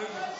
movement.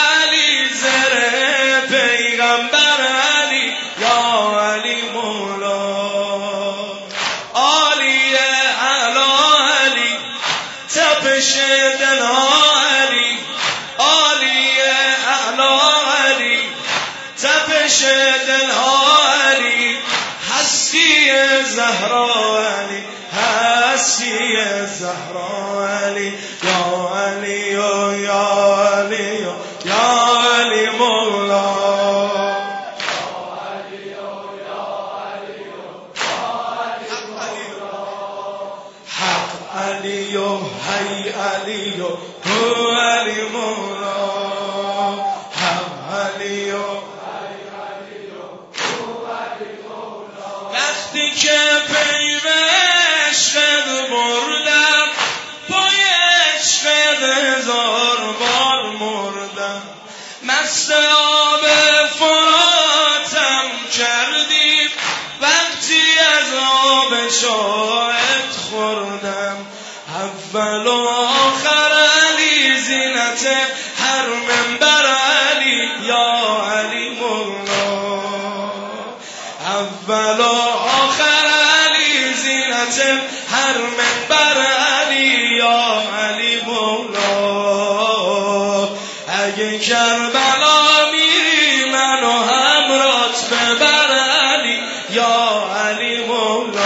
مشى دلهالي حسي يا زهرالي هسي يا زهرالي يا علي يا علي يا علي مولاي حق علي هي علي هو علي مولاي بار مردم. مست آب فراتم کردی وقتی از آب شاید خوردم. اول و آخر علی زینت هر منبر علی. یا علی مولا. اول و آخر علی زینت هر منبر کربلا میری منو همرات ببر علی یا علی مولا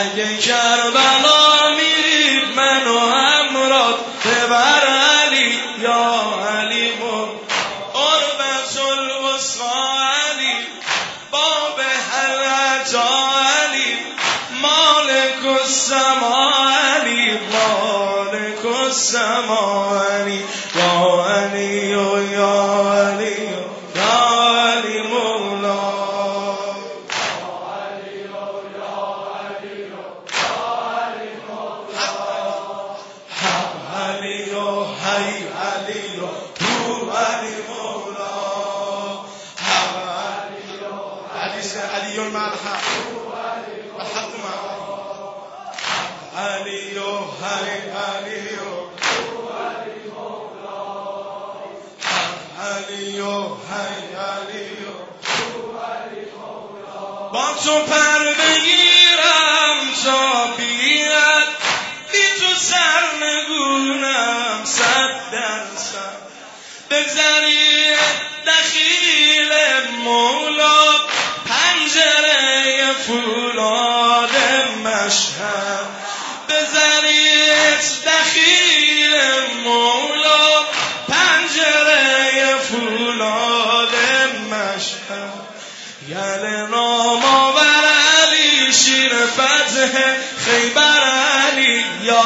اگه کربلا میری منو همرات ببر علی یا علی مولا قربت الوسقا علی باب عطا علی مالک السما علی مالک السماوات. يا علي يا علي يا علي مولاي. حق علي هي علي هو علي مولاي. حق علي علي مع الحق الحق مع علي علي تو پر بگیرم تا بیاد بی تو سر نگونم صد درصد. بگذری دخیل مولا پنجره فولاد مشهد. بزنید دخیل مولا پنجره فولاد مشهد. علی شیر فتح خیبر علی یا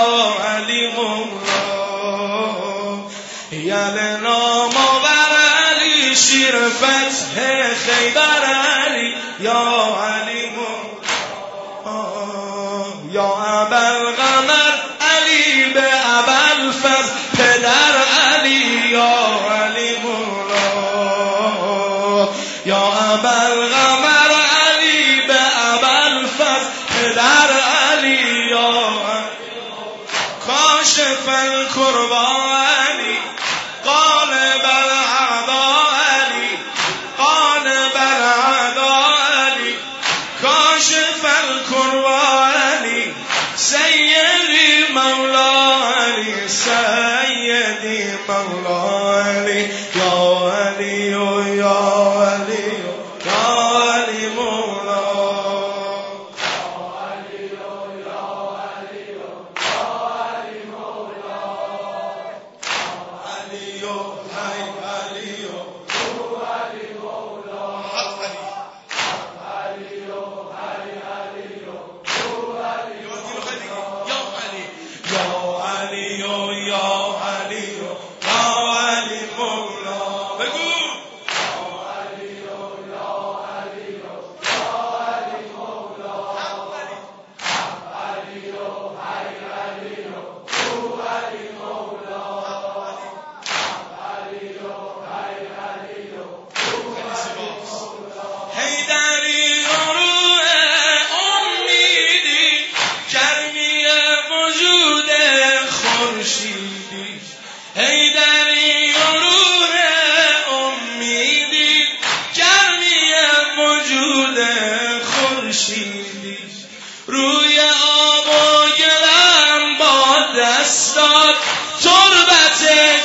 علی مولا یل نام آور علی شیر فتح خیبر علی یا علی مولا یا ابل غمر علی به ابل فز پدر علی یا علی مولا یا ابل غمر مولا علی یا علی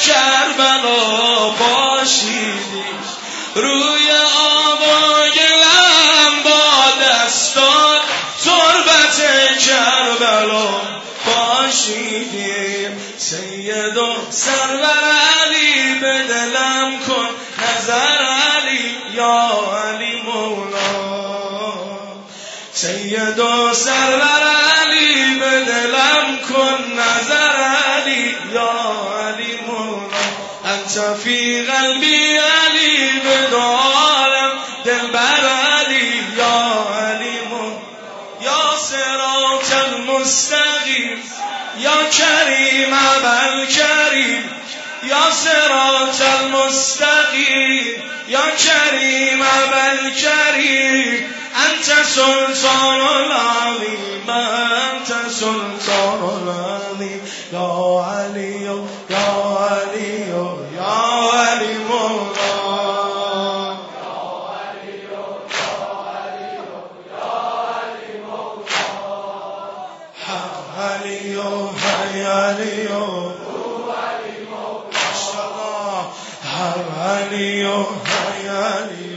کربلا باشیدی روی آب و گلم با دستات تربت کربلا باشیدی سید و سرور علی به دلم کن نظر علی یا علی مولا. سید و سرور فی قلبی علی به دارم دل بر علی یا علی مولا یا سرات المستقیم. یا کریم اول کریم. یا سرات المستقیم. یا کریم اول کریم. انت سلطان العظیم انت سلطان العظیم یا علی یا علی. علی مولا علی های علی علی علی